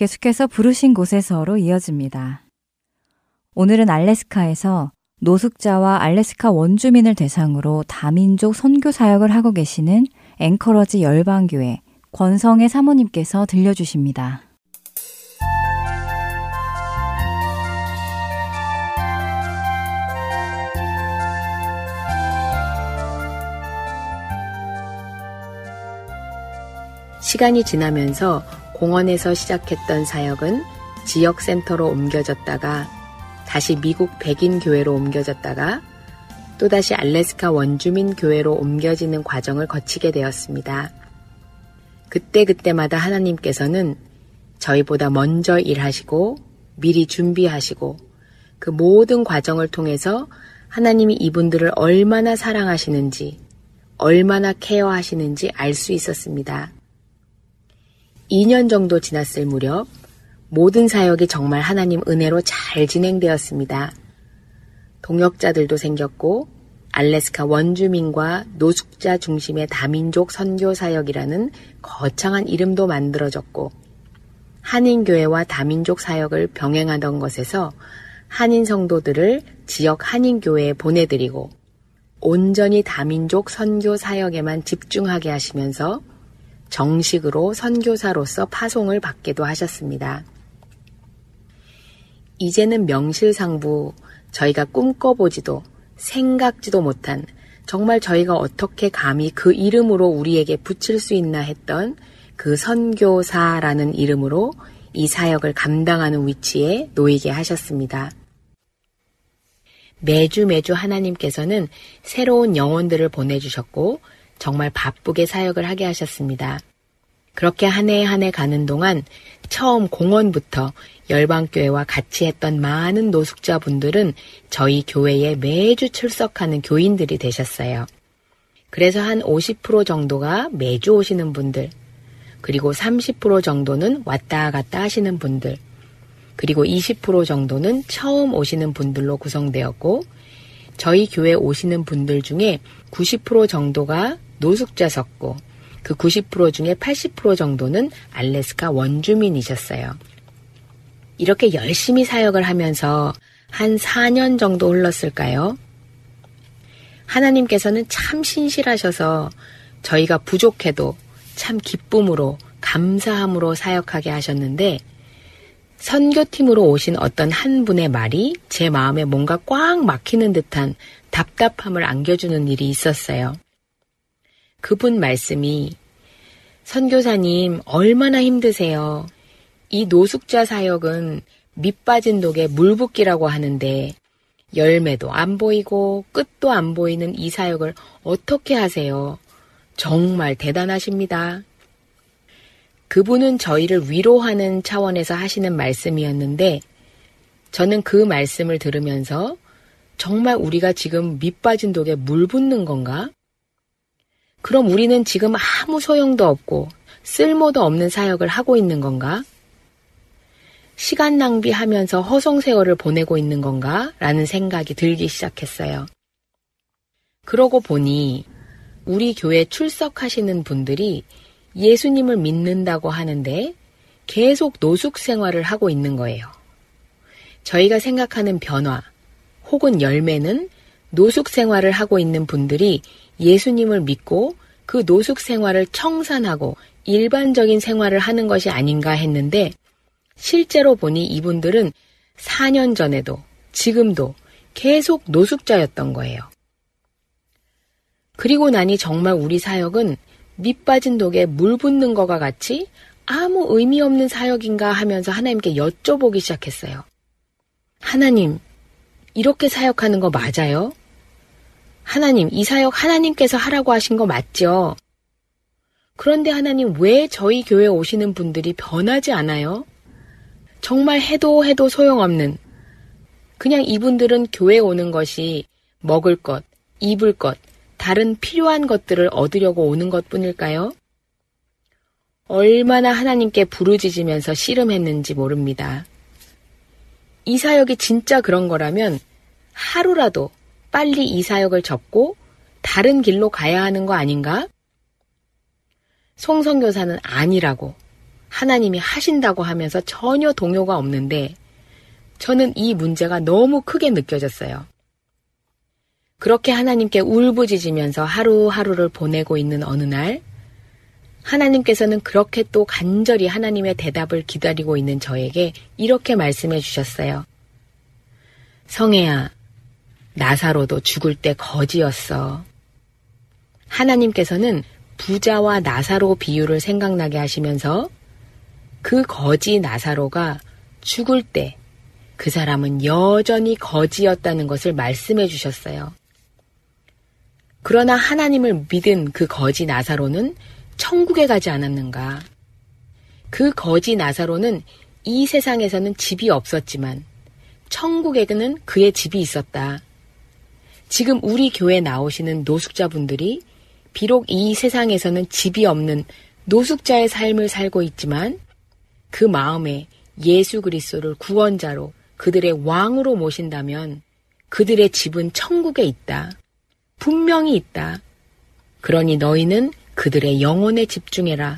계속해서 부르신 곳에서로 이어집니다. 오늘은 알래스카에서 노숙자와 알래스카 원주민을 대상으로 다민족 선교 사역을 하고 계시는 앵커러지 열방교회 권성의 사모님께서 들려주십니다. 시간이 지나면서 공원에서 시작했던 사역은 지역센터로 옮겨졌다가 다시 미국 백인 교회로 옮겨졌다가 또다시 알래스카 원주민 교회로 옮겨지는 과정을 거치게 되었습니다. 그때그때마다 하나님께서는 저희보다 먼저 일하시고 미리 준비하시고 그 모든 과정을 통해서 하나님이 이분들을 얼마나 사랑하시는지, 얼마나 케어하시는지 알 수 있었습니다. 2년 정도 지났을 무렵 모든 사역이 정말 하나님 은혜로 잘 진행되었습니다. 동역자들도 생겼고 알래스카 원주민과 노숙자 중심의 다민족 선교 사역이라는 거창한 이름도 만들어졌고 한인교회와 다민족 사역을 병행하던 것에서 한인 성도들을 지역 한인교회에 보내드리고 온전히 다민족 선교 사역에만 집중하게 하시면서 정식으로 선교사로서 파송을 받기도 하셨습니다. 이제는 명실상부 저희가 꿈꿔보지도 생각지도 못한 정말 저희가 어떻게 감히 그 이름으로 우리에게 붙일 수 있나 했던 그 선교사라는 이름으로 이 사역을 감당하는 위치에 놓이게 하셨습니다. 매주 매주 하나님께서는 새로운 영혼들을 보내주셨고 정말 바쁘게 사역을 하게 하셨습니다. 그렇게 한 해 한 해 가는 동안 처음 공원부터 열방교회와 같이 했던 많은 노숙자분들은 저희 교회에 매주 출석하는 교인들이 되셨어요. 그래서 한 50% 정도가 매주 오시는 분들, 그리고 30% 정도는 왔다 갔다 하시는 분들, 그리고 20% 정도는 처음 오시는 분들로 구성되었고, 저희 교회 오시는 분들 중에 90% 정도가 노숙자셨고 그 90% 중에 80% 정도는 알래스카 원주민이셨어요. 이렇게 열심히 사역을 하면서 한 4년 정도 흘렀을까요? 하나님께서는 참 신실하셔서 저희가 부족해도 참 기쁨으로 감사함으로 사역하게 하셨는데 선교팀으로 오신 어떤 한 분의 말이 제 마음에 뭔가 꽉 막히는 듯한 답답함을 안겨주는 일이 있었어요. 그분 말씀이 선교사님 얼마나 힘드세요. 이 노숙자 사역은 밑빠진 독에 물 붓기라고 하는데 열매도 안 보이고 끝도 안 보이는 이 사역을 어떻게 하세요? 정말 대단하십니다. 그분은 저희를 위로하는 차원에서 하시는 말씀이었는데 저는 그 말씀을 들으면서 정말 우리가 지금 밑빠진 독에 물 붓는 건가? 그럼 우리는 지금 아무 소용도 없고 쓸모도 없는 사역을 하고 있는 건가? 시간 낭비하면서 허송세월을 보내고 있는 건가? 라는 생각이 들기 시작했어요. 그러고 보니 우리 교회 출석하시는 분들이 예수님을 믿는다고 하는데 계속 노숙 생활을 하고 있는 거예요. 저희가 생각하는 변화 혹은 열매는 노숙 생활을 하고 있는 분들이 예수님을 믿고 그 노숙 생활을 청산하고 일반적인 생활을 하는 것이 아닌가 했는데 실제로 보니 이분들은 4년 전에도 지금도 계속 노숙자였던 거예요. 그리고 나니 정말 우리 사역은 밑 빠진 독에 물 붓는 것과 같이 아무 의미 없는 사역인가 하면서 하나님께 여쭤보기 시작했어요. 하나님, 이렇게 사역하는 거 맞아요? 하나님, 이 사역 하나님께서 하라고 하신 거 맞죠? 그런데 하나님 왜 저희 교회 오시는 분들이 변하지 않아요? 정말 해도 해도 소용없는 그냥 이분들은 교회 오는 것이 먹을 것, 입을 것, 다른 필요한 것들을 얻으려고 오는 것 뿐일까요? 얼마나 하나님께 부르짖으면서 씨름했는지 모릅니다. 이 사역이 진짜 그런 거라면 하루라도 빨리 이 사역을 접고 다른 길로 가야 하는 거 아닌가? 송성교사는 아니라고 하나님이 하신다고 하면서 전혀 동요가 없는데 저는 이 문제가 너무 크게 느껴졌어요. 그렇게 하나님께 울부짖으면서 하루하루를 보내고 있는 어느 날, 하나님께서는 그렇게 또 간절히 하나님의 대답을 기다리고 있는 저에게 이렇게 말씀해 주셨어요. 성혜야, 나사로도 죽을 때 거지였어. 하나님께서는 부자와 나사로 비유를 생각나게 하시면서 그 거지 나사로가 죽을 때 그 사람은 여전히 거지였다는 것을 말씀해 주셨어요. 그러나 하나님을 믿은 그 거지 나사로는 천국에 가지 않았는가? 그 거지 나사로는 이 세상에서는 집이 없었지만 천국에는 그의 집이 있었다. 지금 우리 교회 나오시는 노숙자분들이 비록 이 세상에서는 집이 없는 노숙자의 삶을 살고 있지만 그 마음에 예수 그리스도를 구원자로 그들의 왕으로 모신다면 그들의 집은 천국에 있다. 분명히 있다. 그러니 너희는 그들의 영혼에 집중해라.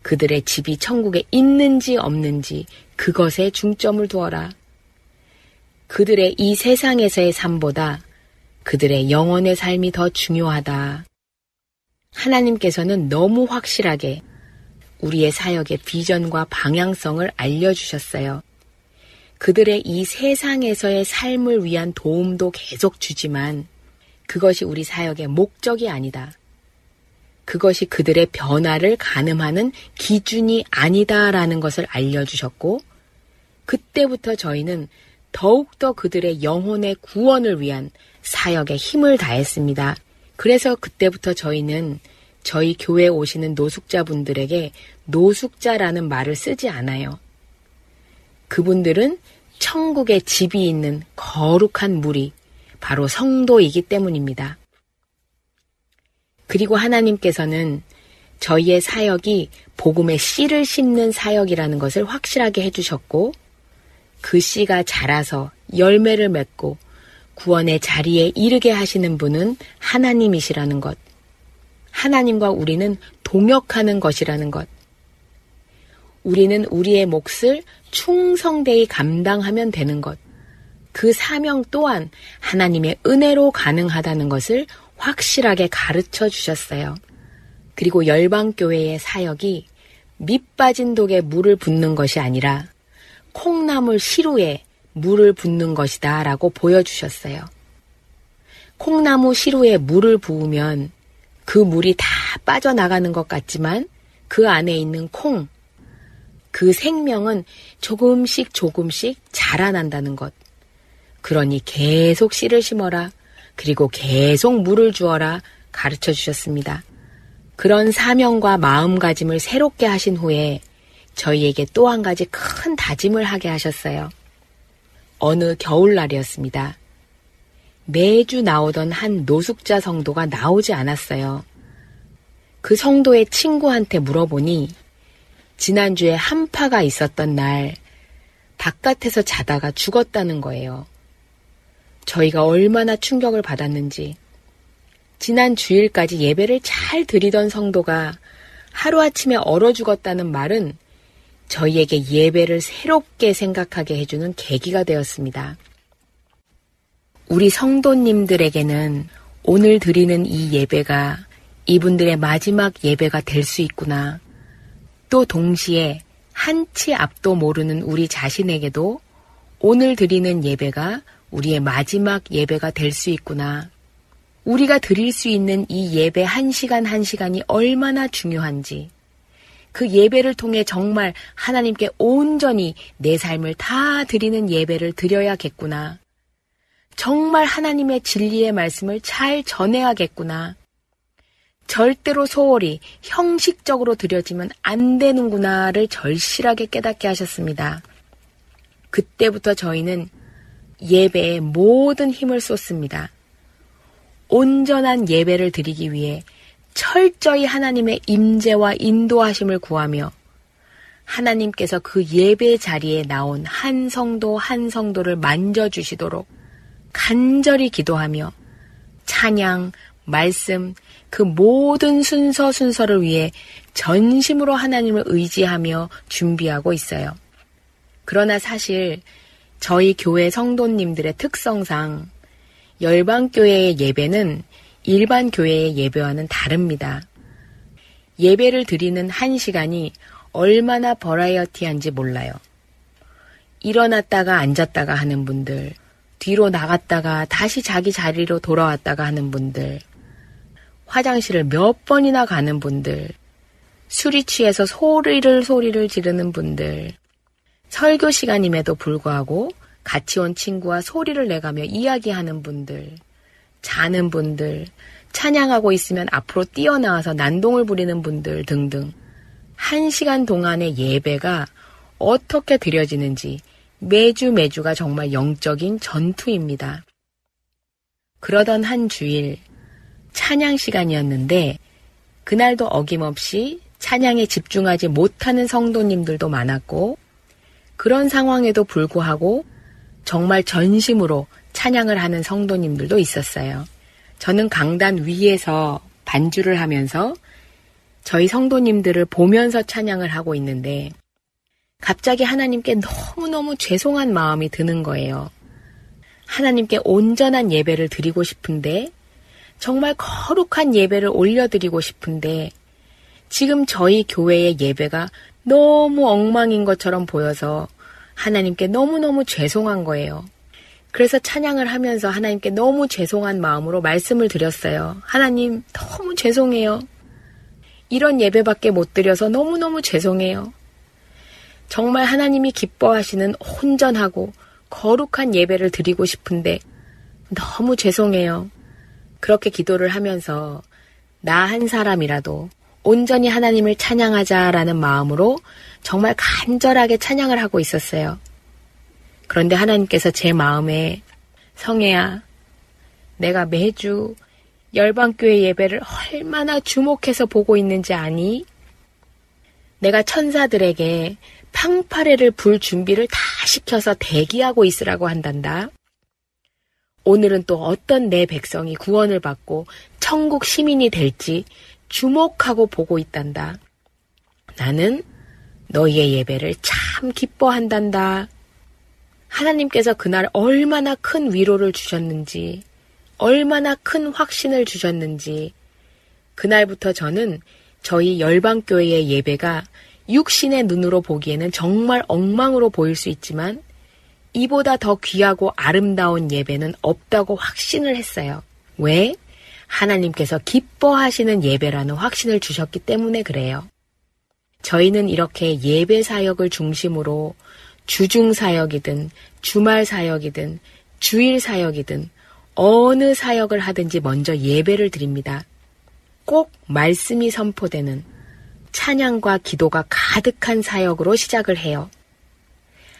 그들의 집이 천국에 있는지 없는지 그것에 중점을 두어라. 그들의 이 세상에서의 삶보다 그들의 영혼의 삶이 더 중요하다. 하나님께서는 너무 확실하게 우리의 사역의 비전과 방향성을 알려주셨어요. 그들의 이 세상에서의 삶을 위한 도움도 계속 주지만 그것이 우리 사역의 목적이 아니다. 그것이 그들의 변화를 가늠하는 기준이 아니다라는 것을 알려주셨고, 그때부터 저희는 더욱더 그들의 영혼의 구원을 위한 사역에 힘을 다했습니다. 그래서 그때부터 저희는 저희 교회에 오시는 노숙자분들에게 노숙자라는 말을 쓰지 않아요. 그분들은 천국에 집이 있는 거룩한 물이 바로 성도이기 때문입니다. 그리고 하나님께서는 저희의 사역이 복음의 씨를 심는 사역이라는 것을 확실하게 해주셨고, 그 씨가 자라서 열매를 맺고 구원의 자리에 이르게 하시는 분은 하나님이시라는 것. 하나님과 우리는 동역하는 것이라는 것. 우리는 우리의 몫을 충성되이 감당하면 되는 것. 그 사명 또한 하나님의 은혜로 가능하다는 것을 확실하게 가르쳐 주셨어요. 그리고 열방교회의 사역이 밑빠진 독에 물을 붓는 것이 아니라 콩나물 시루에 물을 붓는 것이다 라고 보여주셨어요. 콩나무 시루에 물을 부으면 그 물이 다 빠져나가는 것 같지만 그 안에 있는 콩, 그 생명은 조금씩 조금씩 자라난다는 것. 그러니 계속 씨를 심어라. 그리고 계속 물을 주어라. 가르쳐 주셨습니다. 그런 사명과 마음가짐을 새롭게 하신 후에 저희에게 또 한 가지 큰 다짐을 하게 하셨어요. 어느 겨울날이었습니다. 매주 나오던 한 노숙자 성도가 나오지 않았어요. 그 성도의 친구한테 물어보니 지난주에 한파가 있었던 날 바깥에서 자다가 죽었다는 거예요. 저희가 얼마나 충격을 받았는지 지난 주일까지 예배를 잘 드리던 성도가 하루아침에 얼어 죽었다는 말은 저희에게 예배를 새롭게 생각하게 해주는 계기가 되었습니다. 우리 성도님들에게는 오늘 드리는 이 예배가 이분들의 마지막 예배가 될 수 있구나. 또 동시에 한치 앞도 모르는 우리 자신에게도 오늘 드리는 예배가 우리의 마지막 예배가 될 수 있구나. 우리가 드릴 수 있는 이 예배 한 시간 한 시간이 얼마나 중요한지, 그 예배를 통해 정말 하나님께 온전히 내 삶을 다 드리는 예배를 드려야겠구나. 정말 하나님의 진리의 말씀을 잘 전해야겠구나. 절대로 소홀히 형식적으로 드려지면 안 되는구나를 절실하게 깨닫게 하셨습니다. 그때부터 저희는 예배에 모든 힘을 쏟습니다. 온전한 예배를 드리기 위해 철저히 하나님의 임재와 인도하심을 구하며 하나님께서 그 예배 자리에 나온 한 성도 한 성도를 만져주시도록 간절히 기도하며 찬양, 말씀, 그 모든 순서 순서를 위해 전심으로 하나님을 의지하며 준비하고 있어요. 그러나 사실 저희 교회 성도님들의 특성상 열방교회의 예배는 일반 교회의 예배와는 다릅니다. 예배를 드리는 한 시간이 얼마나 버라이어티한지 몰라요. 일어났다가 앉았다가 하는 분들, 뒤로 나갔다가 다시 자기 자리로 돌아왔다가 하는 분들, 화장실을 몇 번이나 가는 분들, 술이 취해서 소리를 소리를 지르는 분들, 설교 시간임에도 불구하고 같이 온 친구와 소리를 내가며 이야기하는 분들, 자는 분들, 찬양하고 있으면 앞으로 뛰어나와서 난동을 부리는 분들 등등. 한 시간 동안의 예배가 어떻게 드려지는지 매주 매주가 정말 영적인 전투입니다. 그러던 한 주일 찬양 시간이었는데 그날도 어김없이 찬양에 집중하지 못하는 성도님들도 많았고 그런 상황에도 불구하고 정말 전심으로 찬양을 하는 성도님들도 있었어요. 저는 강단 위에서 반주를 하면서 저희 성도님들을 보면서 찬양을 하고 있는데 갑자기 하나님께 너무너무 죄송한 마음이 드는 거예요. 하나님께 온전한 예배를 드리고 싶은데 정말 거룩한 예배를 올려드리고 싶은데 지금 저희 교회의 예배가 너무 엉망인 것처럼 보여서 하나님께 너무너무 죄송한 거예요. 그래서 찬양을 하면서 하나님께 너무 죄송한 마음으로 말씀을 드렸어요. 하나님, 너무 죄송해요. 이런 예배밖에 못 드려서 너무너무 죄송해요. 정말 하나님이 기뻐하시는 혼전하고 거룩한 예배를 드리고 싶은데 너무 죄송해요. 그렇게 기도를 하면서 나 한 사람이라도 온전히 하나님을 찬양하자라는 마음으로 정말 간절하게 찬양을 하고 있었어요. 그런데 하나님께서 제 마음에 성혜야, 내가 매주 열방교회 예배를 얼마나 주목해서 보고 있는지 아니? 내가 천사들에게 팡파레를 불 준비를 다 시켜서 대기하고 있으라고 한단다. 오늘은 또 어떤 내 백성이 구원을 받고 천국 시민이 될지 주목하고 보고 있단다. 나는 너희의 예배를 참 기뻐한단다. 하나님께서 그날 얼마나 큰 위로를 주셨는지, 얼마나 큰 확신을 주셨는지, 그날부터 저는 저희 열방교회의 예배가 육신의 눈으로 보기에는 정말 엉망으로 보일 수 있지만, 이보다 더 귀하고 아름다운 예배는 없다고 확신을 했어요. 왜? 하나님께서 기뻐하시는 예배라는 확신을 주셨기 때문에 그래요. 저희는 이렇게 예배 사역을 중심으로 주중 사역이든 주말 사역이든 주일 사역이든 어느 사역을 하든지 먼저 예배를 드립니다. 꼭 말씀이 선포되는 찬양과 기도가 가득한 사역으로 시작을 해요.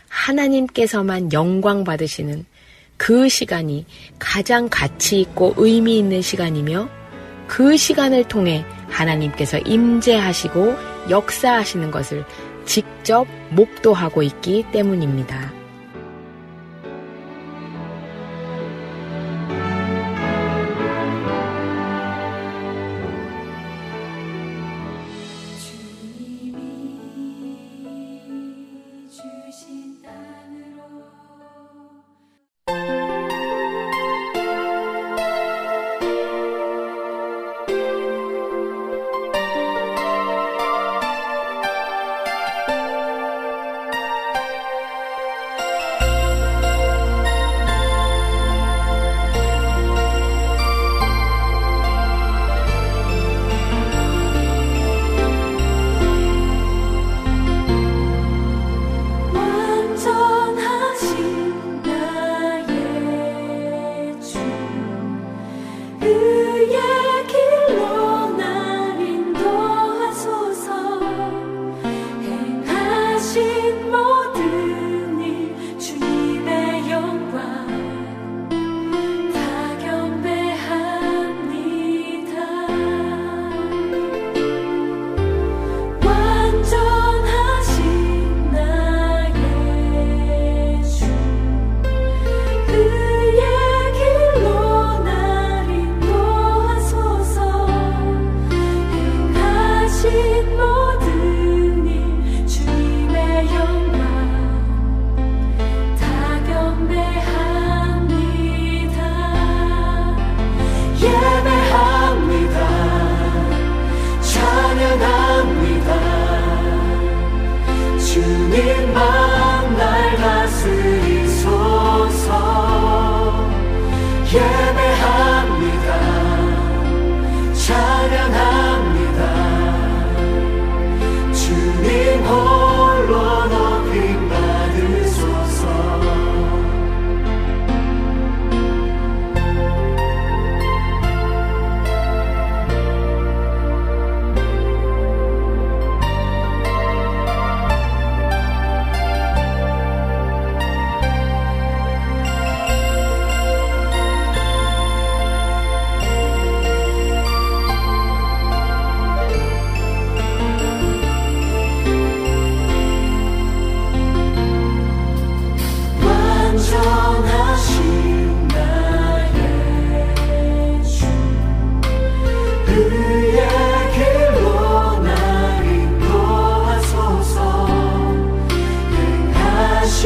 하나님께서만 영광 받으시는 그 시간이 가장 가치 있고 의미 있는 시간이며 그 시간을 통해 하나님께서 임재하시고 역사하시는 것을 직접 목도하고 있기 때문입니다.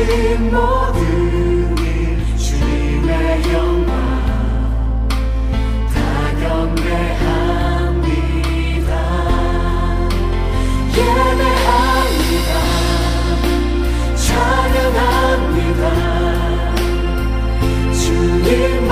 주신 모든 일 주님의 영광 다 경배합니다. 예배합니다. 찬양합니다. 주님